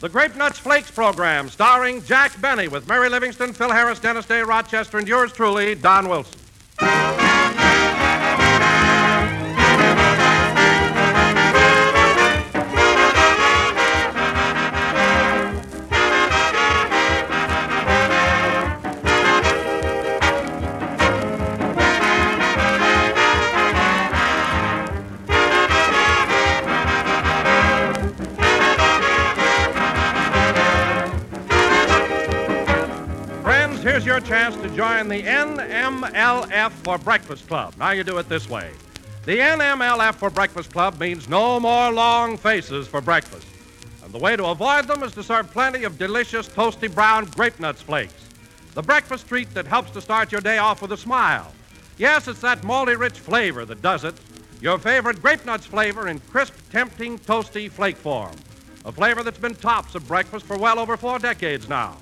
The Grape Nuts Flakes program, starring Jack Benny with Mary Livingstone, Phil Harris, Dennis Day, Rochester, and yours truly, Don Wilson. Join the NMLF for Breakfast Club. Now you do it this way. The NMLF for Breakfast Club means no more long faces for breakfast. And the way to avoid them is to serve plenty of delicious toasty brown grape nuts flakes. The breakfast treat that helps to start your day off with a smile. Yes, it's that malty rich flavor that does it. Your favorite grape nuts flavor in crisp, tempting, toasty flake form. A flavor that's been tops of breakfast for well over four decades now.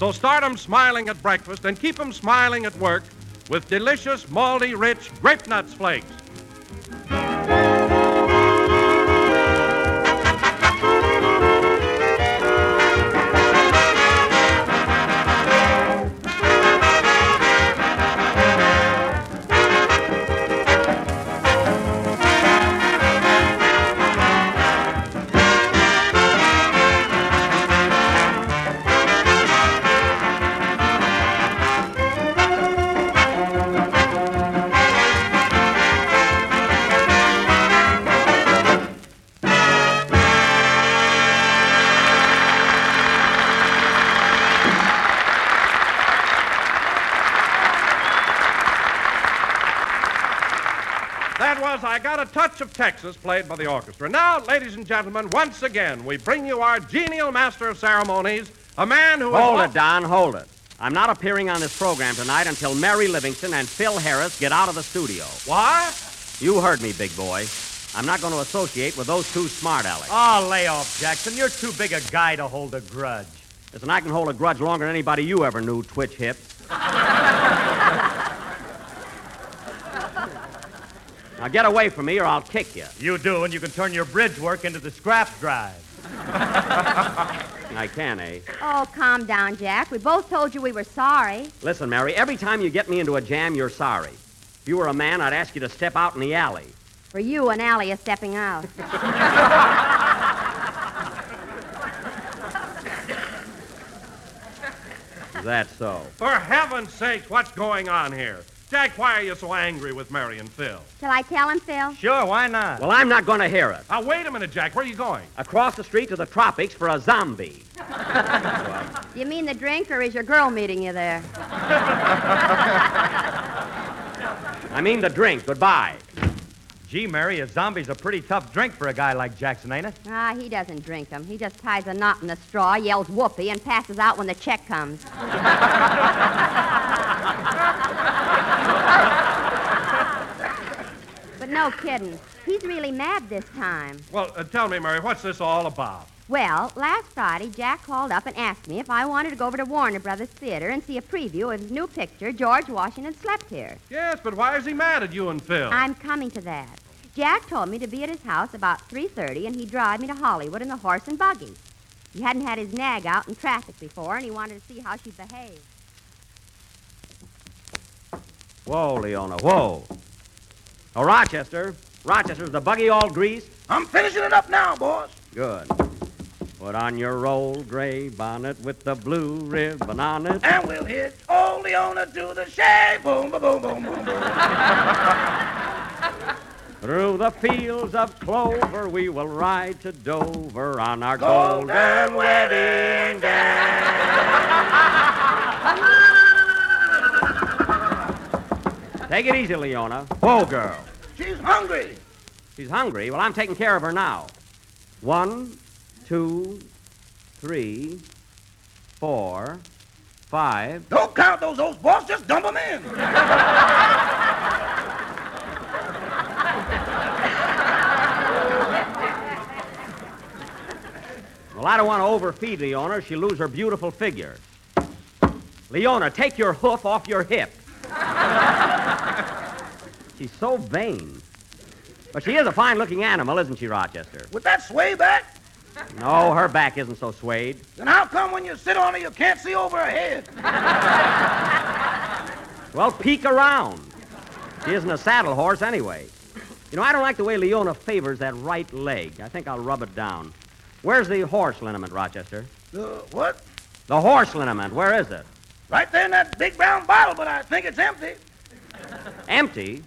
So start 'em smiling at breakfast and keep 'em smiling at work with delicious, malty rich grape nuts flakes. That was I Got a Touch of Texas, played by the orchestra. Now, ladies and gentlemen, once again, we bring you our genial master of ceremonies, a man who. Hold it, Don, hold it. I'm not appearing on this program tonight until Mary Livingstone and Phil Harris get out of the studio. Why? You heard me, big boy. I'm not going to associate with those two smart alecks. Oh, lay off, Jackson. You're too big a guy to hold a grudge. Listen, I can hold a grudge longer than anybody you ever knew, Twitch Hips. now get away from me or I'll kick you. You do, and you can turn your bridge work into the scrap drive. I can, eh? Oh, calm down, Jack. We both told you we were sorry. Listen, Mary, every time you get me into a jam, you're sorry. If you were a man, I'd ask you to step out in the alley. For you, an alley is stepping out. Is that so? For heaven's sake, what's going on here? Jack, why are you so angry with Mary and Phil? Shall I tell him, Phil? Sure, why not? Well, I'm not going to hear it. Now, wait a minute, Jack. Where are you going? Across the street to the tropics for a zombie. You mean the drink, or is your girl meeting you there? I mean the drink. Goodbye. Gee, Mary, a zombie's a pretty tough drink for a guy like Jackson, ain't it? Ah, he doesn't drink 'em. He just ties a knot in the straw, yells whoopee, and passes out when the check comes. but no kidding. He's really mad this time. Well, uh, tell me, Mary, what's this all about? Well, last Friday, Jack called up and asked me if I wanted to go over to Warner Brothers Theater and see a preview of his new picture, George Washington Slept Here. Yes, but why is he mad at you and Phil? I'm coming to that. Jack told me to be at his house about 3.30 and he'd drive me to Hollywood in the horse and buggy. He hadn't had his nag out in traffic before, and he wanted to see how she'd behave. Whoa, Leona, whoa. Oh, Rochester. Rochester's the buggy all greased? I'm finishing it up now, boss. Good. Put on your old gray bonnet with the blue ribbon on it. And we'll hit old Leona to the shade. Boom, boom, boom, boom, boom, boom. Through the fields of clover we will ride to Dover on our Golden golden wedding day. Take it easy, Leona. Whoa, girl. Hungry. She's hungry. Well, I'm taking care of her now. One, two, three, four, five. Don't count those oats, boss. Just dump them in. Well, I don't want to overfeed Leona. She'll lose her beautiful figure. Leona, take your hoof off your hip. She's so vain. But she is a fine looking animal, isn't she, Rochester? With that sway back, No, her back isn't so swayed. Then how come when you sit on her you can't see over her head? Well, peek around. She isn't a saddle horse anyway. You know, I don't like the way Leona favors that right leg. I think I'll rub it down. Where's the horse liniment, Rochester? The what? The horse liniment, where is it? Right there in that big brown bottle, but I think it's empty. Empty?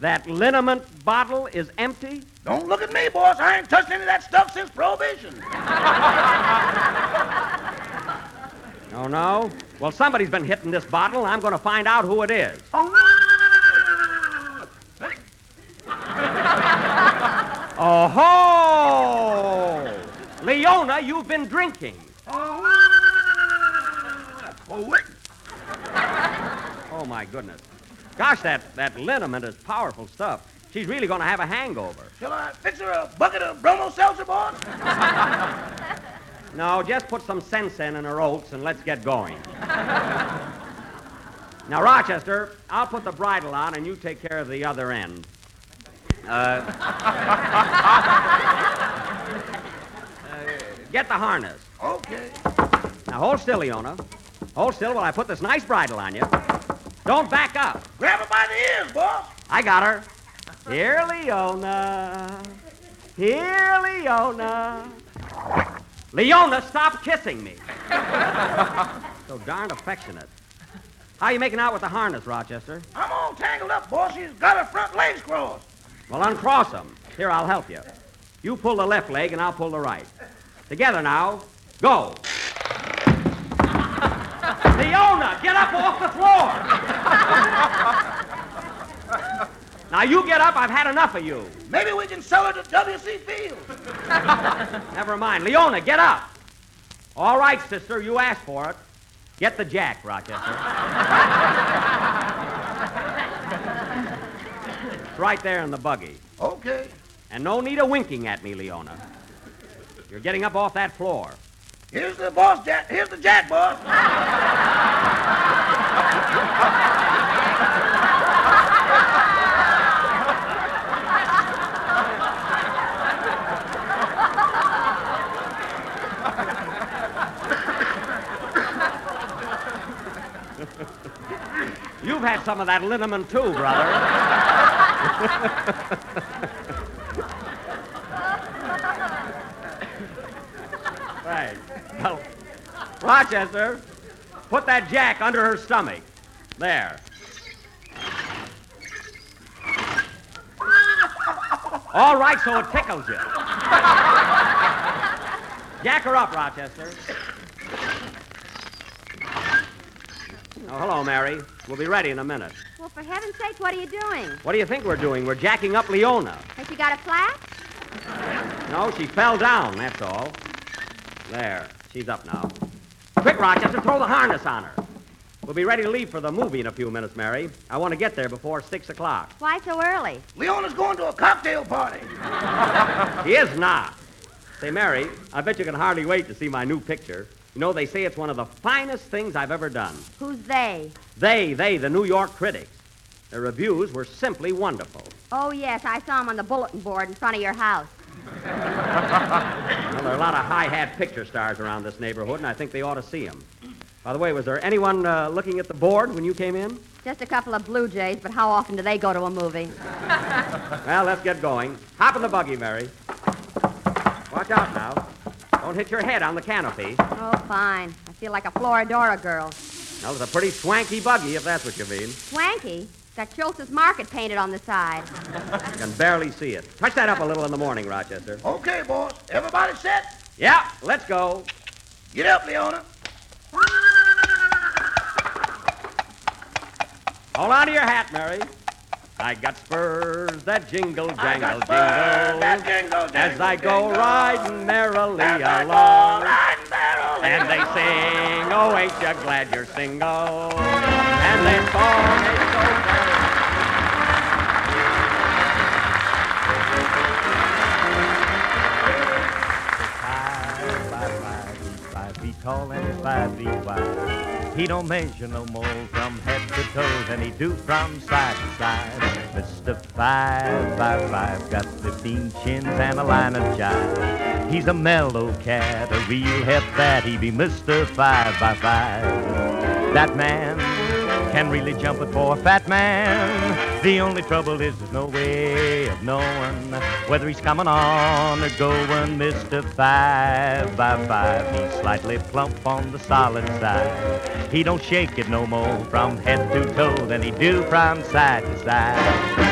That liniment bottle is empty? Don't look at me, boss. I ain't touched any of that stuff since Prohibition. Oh, no? Well, somebody's been hitting this bottle, I'm going to find out who it is. Oh, ho! Leona, you've been drinking. Oh, wait. Oh, my goodness. Gosh, that, that liniment is powerful stuff. She's really going to have a hangover. Shall I fix her a bucket of bromo seltzer, boss? No, just put some sense in in her oats and let's get going. now, Rochester, I'll put the bridle on and you take care of the other end. Uh, uh, get the harness. Okay. Now, hold still, Leona. Hold still while I put this nice bridle on you. Don't back up. Grab her by the ears, boss. I got her. Here, Leona. Here, Leona. Leona, stop kissing me. so darn affectionate. How you making out with the harness, Rochester? I'm all tangled up, boss. She's got her front legs crossed. Well, uncross them. Here, I'll help you. You pull the left leg, and I'll pull the right. Together now. Go. Leona, get up off the floor. now, you get up. I've had enough of you. Maybe we can sell her to W.C. Fields. Never mind. Leona, get up. All right, sister, you asked for it. Get the jack, Rochester. it's right there in the buggy. Okay. And no need of winking at me, Leona. You're getting up off that floor. Here's the boss jack. Here's the jack, boss. You've had some of that liniment too, brother. right. Well, Rochester, put that jack under her stomach. There. All right, so it tickles you. Jack her up, Rochester. Oh, hello, Mary. We'll be ready in a minute. Well, for heaven's sake, what are you doing? What do you think we're doing? We're jacking up Leona. Has she got a flat? No, she fell down, that's all. There. She's up now. Quick, Rochester, throw the harness on her. We'll be ready to leave for the movie in a few minutes, Mary. I want to get there before 6 o'clock. Why so early? Leona's going to a cocktail party. He is not. Say, Mary, I bet you can hardly wait to see my new picture. You know, they say it's one of the finest things I've ever done. Who's they? They, they, the New York critics. Their reviews were simply wonderful. Oh, yes, I saw him on the bulletin board in front of your house. Well, there are a lot of high-hat picture stars around this neighborhood, and I think they ought to see them. By the way, was there anyone uh, looking at the board when you came in? Just a couple of Blue Jays, but how often do they go to a movie? Well, let's get going. Hop in the buggy, Mary. Watch out now. Don't hit your head on the canopy. Oh, fine. I feel like a Florodora girl. Well, it's a pretty swanky buggy, if that's what you mean. Swanky. Got Schultz's Market painted on the side. You can barely see it. Touch that up a little in the morning, Rochester. Okay, boss. Everybody set? Yeah, let's go. Get up, Leona. Hold on to your hat, Mary. I got spurs that jingle, jangle, jingle. that jingle, As I go jingle. riding merrily As I go along. riding merrily And they sing, oh, ain't you glad you're single? And they song is so very Five, five, five, feet tall and five feet wide. He don't measure no more from head to toe than he do from side to side. Mr. Five, five, five, got fifteen chins and a line of jive. He's a mellow cat, a real hep bat. He be Mr. Five by Five. That man can really jump it for a fat man. The only trouble is there's no way of knowing whether he's coming on or going. Mr. Five by Five, he's slightly plump on the solid side. He don't shake it no more from head to toe than he do from side to side.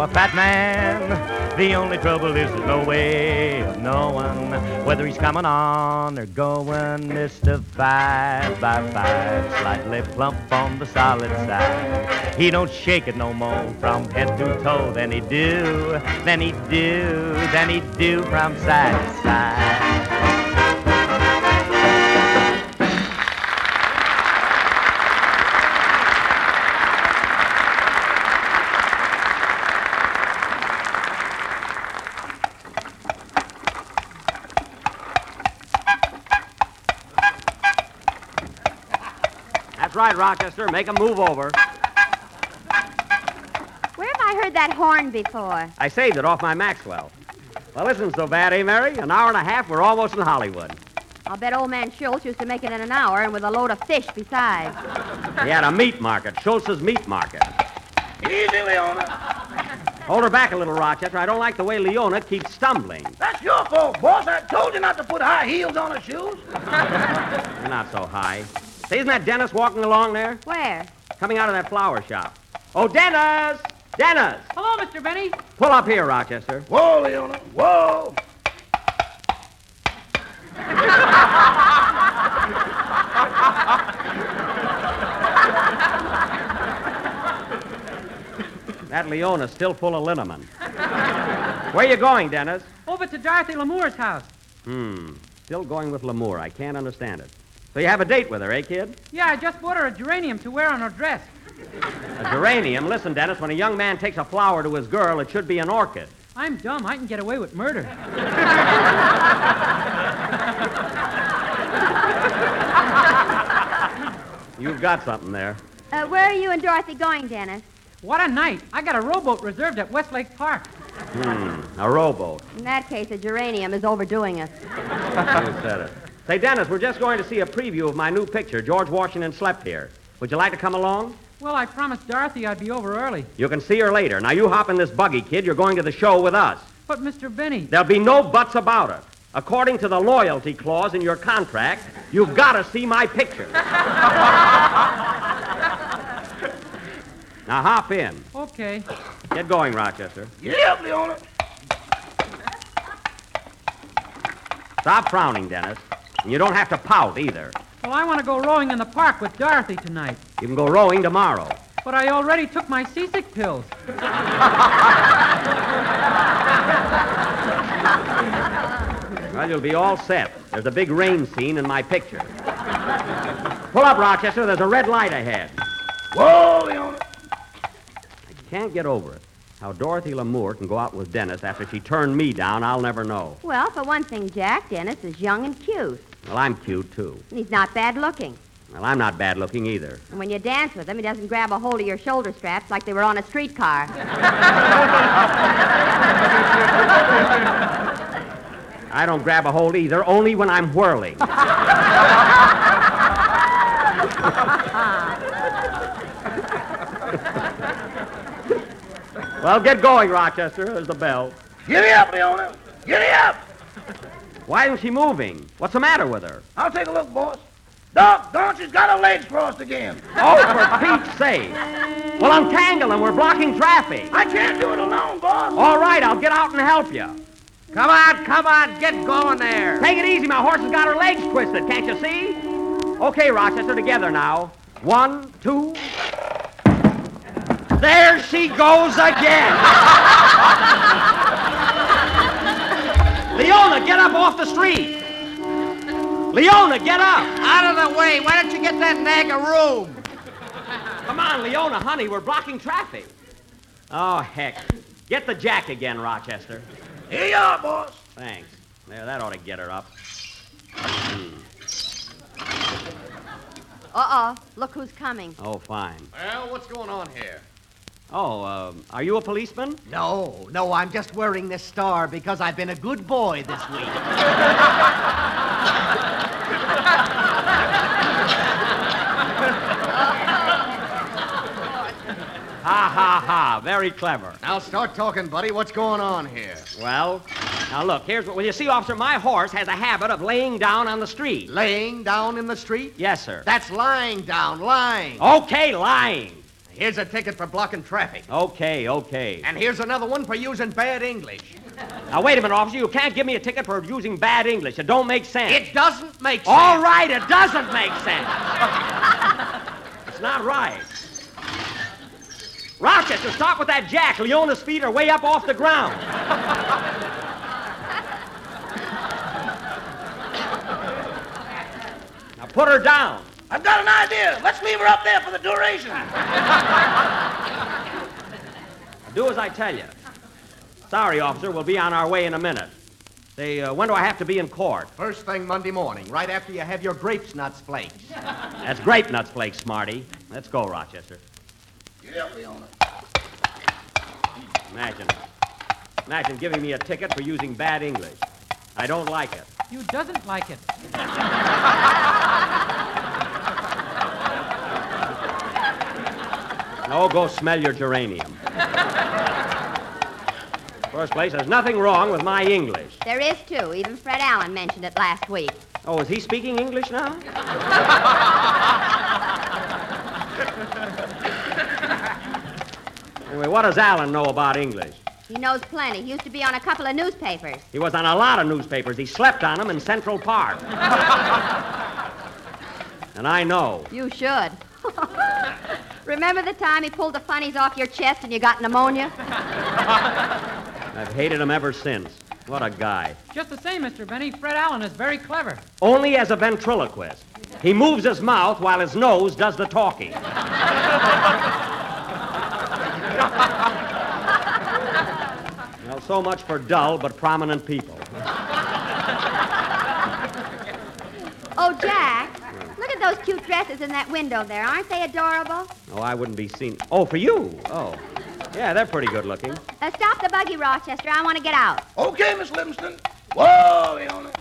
A fat man. The only trouble is there's no way of knowing whether he's coming on or going. Mr. Five by Five, slightly plump on the solid side. He don't shake it no more from head to toe than he do, than he do, than he do from side to side. Right, Rochester. Make 'em move over. Where have I heard that horn before? I saved it off my Maxwell. Well, isn't so bad, eh, Mary? An hour and a half, we're almost in Hollywood. I'll bet old man Schultz used to make it in an hour and with a load of fish besides. He had a meat market, Schultz's meat market. Easy, Leona. Hold her back a little, Rochester. I don't like the way Leona keeps stumbling. That's your fault, boss. I told you not to put high heels on her shoes. You're not so high. Say, isn't that Dennis walking along there? Where? Coming out of that flower shop. Oh, Dennis! Dennis! Hello, Mr. Benny. Pull up here, Rochester. Whoa, Leona. Whoa. That Leona's still full of liniment. Where you going, Dennis? Over to Dorothy Lamour's house. Hmm. Still going with Lamour. I can't understand it. So you have a date with her, eh, kid? Yeah, I just bought her a geranium to wear on her dress. A geranium? Listen, Dennis, when a young man takes a flower to his girl, it should be an orchid. I'm dumb. I can get away with murder. You've got something there. Uh, where are you and Dorothy going, Dennis? What a night. I got a rowboat reserved at Westlake Park. Hmm. A rowboat. In that case, a geranium is overdoing us. You said it. Say, Dennis, we're just going to see a preview of my new picture, George Washington Slept Here. Would you like to come along? Well, I promised Dorothy I'd be over early. You can see her later. Now, you hop in this buggy, kid. You're going to the show with us. But, Mr. Benny, There'll be no buts about it. According to the loyalty clause in your contract, you've got to see my picture. now, hop in. okay. Get going, Rochester. Get up, Leona. Stop frowning, Dennis. And you don't have to pout either. Well, I want to go rowing in the park with Dorothy tonight. You can go rowing tomorrow. But I already took my seasick pills. Well, you'll be all set. There's a big rain scene in my picture. Pull up, Rochester. There's a red light ahead. Whoa, Leona. I can't get over it. How Dorothy Lamour can go out with Dennis after she turned me down, I'll never know. Well, for one thing, Jack, Dennis is young and cute. Well, I'm cute, too. And he's not bad looking. Well, I'm not bad looking either. And when you dance with him, he doesn't grab a hold of your shoulder straps like they were on a streetcar. I don't grab a hold either, only when I'm whirling. well, get going, Rochester. There's the bell. Giddy up, Leona. Giddy up. Why isn't she moving? What's the matter with her? I'll take a look, boss. Doc, don't she's got her legs crossed again. Oh, for Pete's sake. Well, untangle them. We're blocking traffic. I can't do it alone, boss. All right, I'll get out and help you. Come on, come on, get going there. Take it easy. My horse has got her legs twisted. Can't you see? Okay, Rochester, together now. One, two. There she goes again. Leona, get up off the street. Leona, get up. Out of the way. Why don't you get that nag a room? Come on, Leona, honey, we're blocking traffic. Oh, heck. Get the jack again, Rochester. Here you are, boss. Thanks. There, that ought to get her up. Uh-oh. Look who's coming. Oh, fine. Well, what's going on here? Oh, uh, are you a policeman? No, no, I'm just wearing this star because I've been a good boy this week. Ha, ha, ha. Very clever. Now start talking, buddy. What's going on here? Well, now look, here's what. Well, you see, officer, my horse has a habit of laying down on the street. Laying down in the street? Yes, sir. That's lying down, lying. Okay, lying. Here's a ticket for blocking traffic. Okay, okay. And here's another one for using bad English. Now, wait a minute, officer. You can't give me a ticket for using bad English. It don't make sense. It doesn't make sense. All right, it doesn't make sense. it's not right. Rochester, stop with that jack. Leona's feet are way up off the ground. now put her down. I've got an idea. Let's leave her up there for the duration. Do as I tell you. Sorry, officer. We'll be on our way in a minute. Say, uh, when do I have to be in court? First thing Monday morning, right after you have your grapes nuts flakes. That's grape nuts flakes, Smarty. Let's go, Rochester. Get up, Leona. Imagine. Imagine giving me a ticket for using bad English. I don't like it. You doesn't like it. No, go smell your geranium. First place, there's nothing wrong with my English. There is, too. Even Fred Allen mentioned it last week. Oh, is he speaking English now? anyway, what does Allen know about English? He knows plenty. He used to be on a couple of newspapers. He was on a lot of newspapers. He slept on them in Central Park. and I know. You should. Remember the time he pulled the funnies off your chest and you got pneumonia? I've hated him ever since. What a guy. Just the same, Mr. Benny, Fred Allen is very clever. Only as a ventriloquist. He moves his mouth while his nose does the talking. well, so much for dull but prominent people. Oh, Jack, look at those cute dresses in that window there. Aren't they adorable? Oh, I wouldn't be seen. Oh, for you? Oh. Yeah, they're pretty good looking. Uh, stop the buggy, Rochester. I want to get out. Okay, Miss Livingstone. Whoa, Leona.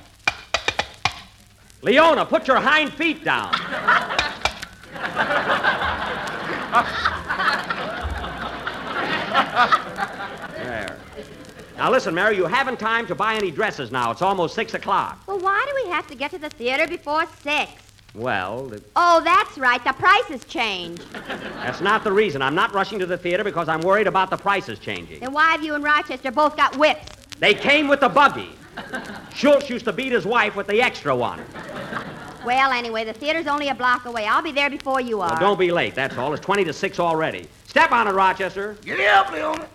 Leona, put your hind feet down. there. Now listen, Mary, you haven't time to buy any dresses now. It's almost six o'clock. Well, why do we have to get to the theater before six? Well, th- Oh, that's right. The prices change. that's not the reason. I'm not rushing to the theater because I'm worried about the prices changing. Then why have you and Rochester both got whips? They came with the buggy. Schultz used to beat his wife with the extra one. Well, anyway, the theater's only a block away. I'll be there before you are. Well, don't be late, that's all. It's 20 to 6 already. Step on it, Rochester. Get up, Leona.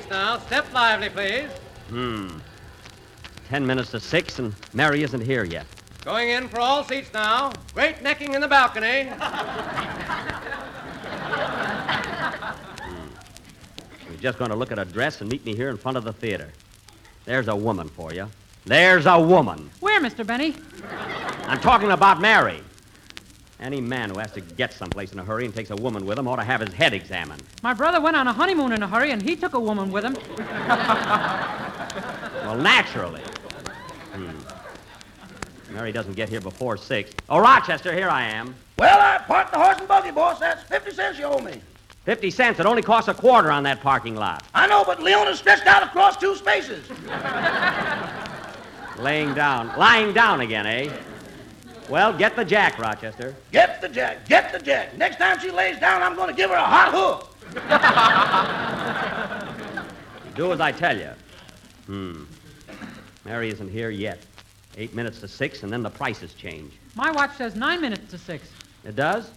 Seats now. Step lively, please. Hmm. Ten minutes to six, and Mary isn't here yet. Going in for all seats now. Great necking in the balcony. You're just going to look at a dress and meet me here in front of the theater. There's a woman for you. There's a woman. Where, Mr. Benny? I'm talking about Mary. Any man who has to get someplace in a hurry and takes a woman with him ought to have his head examined. My brother went on a honeymoon in a hurry, and he took a woman with him. Well, naturally. Hmm. Mary doesn't get here before six. Oh, Rochester, here I am. Well, I parked the horse and buggy, boss. That's 50 cents you owe me. Fifty cents. It only costs a quarter on that parking lot. I know, but Leona's stretched out across two spaces. Laying down. Lying down again, eh? Well, get the jack, Rochester. Get the jack, get the jack. Next time she lays down, I'm going to give her a hot hook. Do as I tell you. Hmm. Mary isn't here yet. Eight minutes to six, and then the prices change. My watch says nine minutes to six. It does?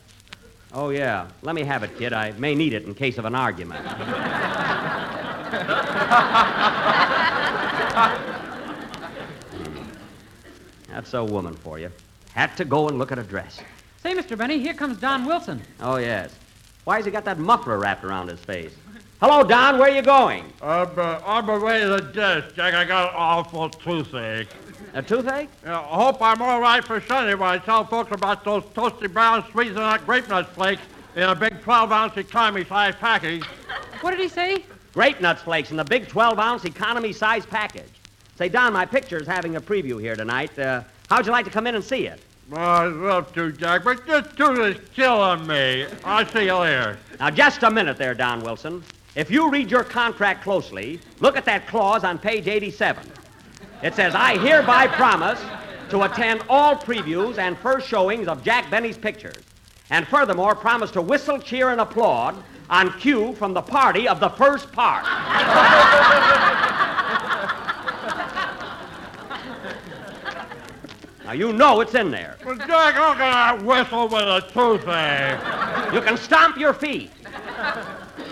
Oh, yeah. Let me have it, kid. I may need it in case of an argument. Hmm. That's a woman for you. Had to go and look at a dress. Say, Mr. Benny, here comes Don Wilson. Oh, yes. Why has he got that muffler wrapped around his face? Hello, Don. Where are you going? I'm, uh, I'm away to the desk, Jack. I got an awful toothache. A toothache? Yeah, I hope I'm all right for Sunday when I tell folks about those toasty brown sweets and that grape nuts flakes in a big 12-ounce economy-sized package. What did he say? Grape nuts flakes in the big 12-ounce economy-size package. Say, Don, my picture's having a preview here tonight. Uh, how'd you like to come in and see it? Oh, well, I'd love to, Jack, but this tooth is killing me. I'll see you later. Now, just a minute there, Don Wilson. If you read your contract closely, look at that clause on page 87. It says, I hereby promise to attend all previews and first showings of Jack Benny's pictures, and furthermore promise to whistle, cheer, and applaud on cue from the party of the first part. now, you know it's in there. Well, Jack, how can I whistle with a toothache? You can stomp your feet.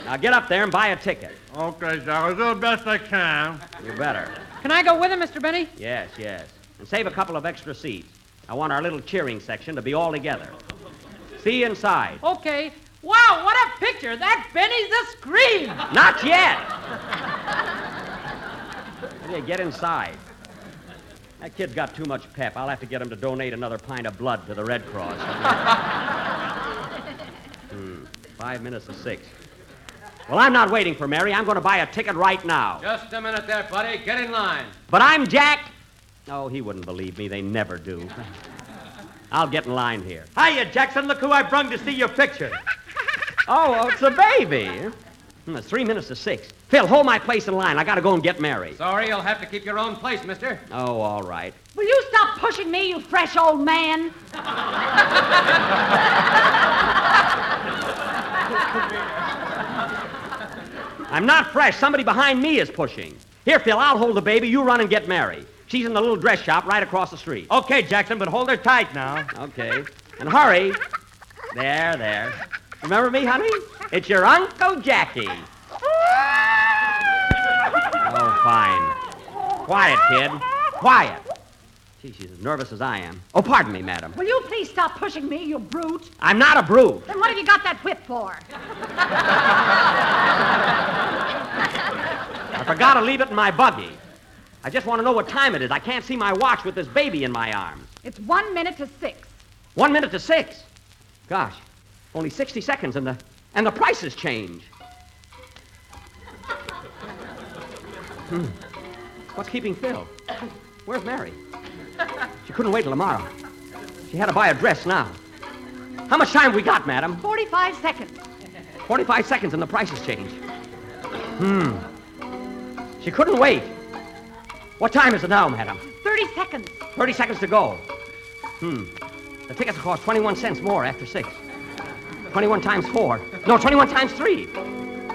Now, get up there and buy a ticket. Okay, Jack, I'll do the best I can. You better. Can I go with him, Mr. Benny? Yes, yes. And save a couple of extra seats. I want our little cheering section to be all together. See you inside. Okay. Wow, what a picture! That Benny's the scream! Not yet. Yeah, get inside. That kid's got too much pep. I'll have to get him to donate another pint of blood to the Red Cross. hmm. Five minutes to six. Well, I'm not waiting for Mary. I'm going to buy a ticket right now. Just a minute there, buddy. Get in line. But I'm Jack. Oh, he wouldn't believe me. They never do. I'll get in line here. Hiya, Jackson. Look who I brung to see your picture. oh, oh, it's a baby. Hmm, it's three minutes to six. Phil, hold my place in line. I got to go and get Mary. Sorry, you'll have to keep your own place, mister. Oh, all right. Will you stop pushing me, you fresh old man? I'm not fresh. Somebody behind me is pushing. Here, Phil, I'll hold the baby. You run and get Mary. She's in the little dress shop right across the street. Okay, Jackson, but hold her tight now. Okay. And hurry. There, there. Remember me, honey? It's your Uncle Jackie. Oh, fine. Quiet, kid. Quiet. Gee, she's as nervous as I am. Oh, pardon me, madam. Will you please stop pushing me, you brute? I'm not a brute. Then what have you got that whip for? I forgot to leave it in my buggy. I just want to know what time it is. I can't see my watch with this baby in my arms. It's one minute to six. One minute to six. Gosh, only 60 seconds and the and the prices change. Hmm. What's keeping Phil? Where's Mary? She couldn't wait till tomorrow. She had to buy a dress now. How much time we got, madam? 45 seconds. 45 seconds and the prices change. Hmm. She couldn't wait. What time is it now, madam? 30 seconds. 30 seconds to go. Hmm. The tickets cost 21 cents more after 6. 21 times 4. No, 21 times 3.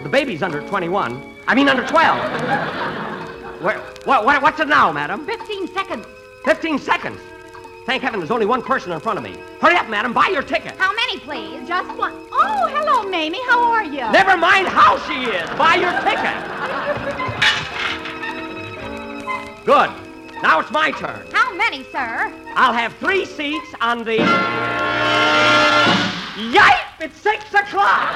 The baby's under 21. I mean, under 12. Where, what, what, what's it now, madam? 15 seconds. 15 seconds. Thank heaven there's only one person in front of me. Hurry up, madam. Buy your ticket. How many, please? Just one. Oh, hello, Mamie. How are you? Never mind how she is. Buy your ticket. Good. Now it's my turn. How many, sir? I'll have three seats on the. Yipe! It's six o'clock!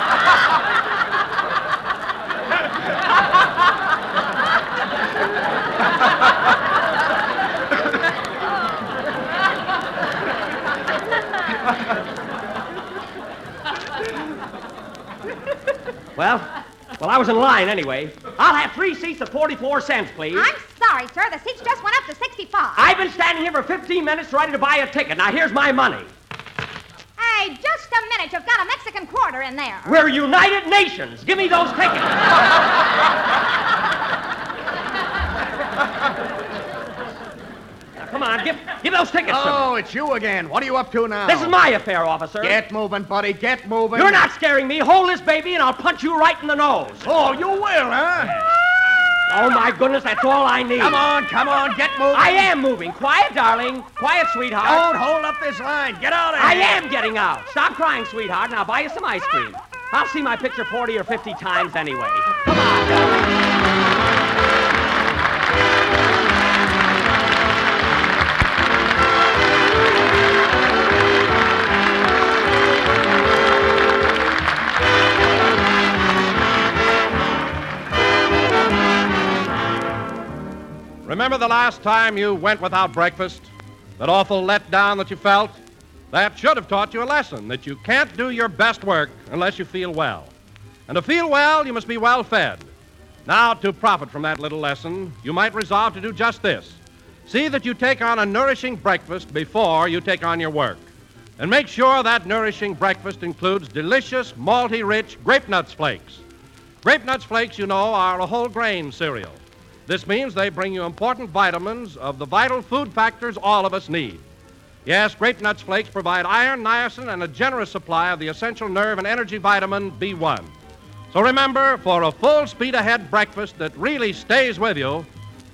well, well, I was in line anyway. I'll have three seats at 44 cents, please. I'm sorry, sir. The seats just went up to 65. I've been standing here for 15 minutes ready to buy a ticket. Now, here's my money. Hey, just a minute. You've got a Mexican quarter in there. We're United Nations. Give me those tickets. now, come on, give, give those tickets to me. Oh, it's you again. What are you up to now? This is my affair, officer. Get moving, buddy. Get moving. You're not scaring me. Hold this baby and I'll punch you right in the nose. Oh, you will, huh? Oh, my goodness, that's all I need. Come on, come on. Get moving. I am moving. Quiet, darling. Quiet, sweetheart. Don't hold up this line. Get out of here. I am getting out. Stop crying, sweetheart, and I'll buy you some ice cream. I'll see my picture 40 or 50 times anyway. Come on. Remember the last time you went without breakfast? That awful letdown that you felt? That should have taught you a lesson that you can't do your best work unless you feel well. And to feel well, you must be well fed. Now, to profit from that little lesson, you might resolve to do just this. See that you take on a nourishing breakfast before you take on your work. And make sure that nourishing breakfast includes delicious, malty rich grape nuts flakes. Grape nuts flakes, you know, are a whole grain cereal. This means they bring you important vitamins of the vital food factors all of us need. Yes, Grape Nuts Flakes provide iron, niacin, and a generous supply of the essential nerve and energy vitamin B1. So remember, for a full speed ahead breakfast that really stays with you,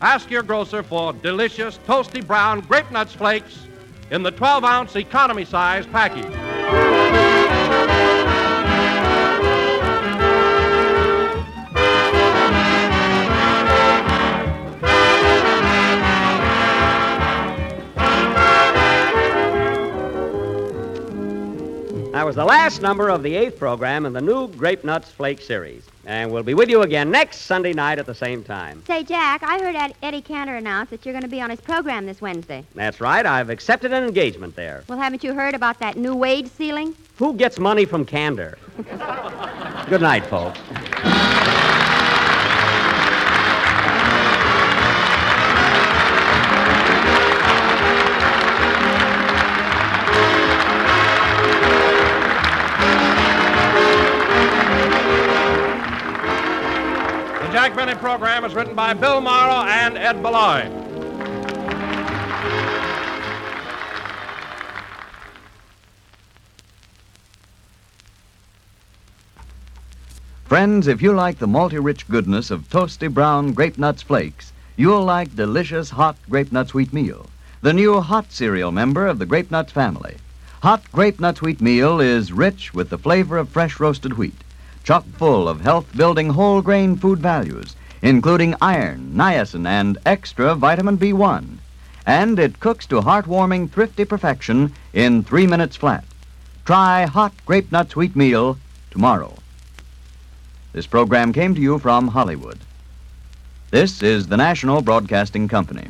ask your grocer for delicious, toasty brown Grape Nuts Flakes in the 12 ounce economy size package. Was the last number of the eighth program in the new Grape Nuts Flake series. And we'll be with you again next Sunday night at the same time. Say, Jack, I heard Ed- Eddie Cantor announce that you're going to be on his program this Wednesday. That's right, I've accepted an engagement there. Well, haven't you heard about that new wage ceiling? Who gets money from Cantor? Good night, folks. Benny program is written by Bill Morrow and Ed Beloin. Friends, if you like the malty rich goodness of toasty brown grape nuts flakes, you'll like delicious hot grape nuts wheat meal, the new hot cereal member of the grape nuts family. Hot grape nuts wheat meal is rich with the flavor of fresh roasted wheat, chock full of health building whole grain food values, including iron, niacin, and extra vitamin B1. And it cooks to heartwarming, thrifty perfection in three minutes flat. Try hot grape nuts wheat meal tomorrow. This program came to you from Hollywood. This is the National Broadcasting Company.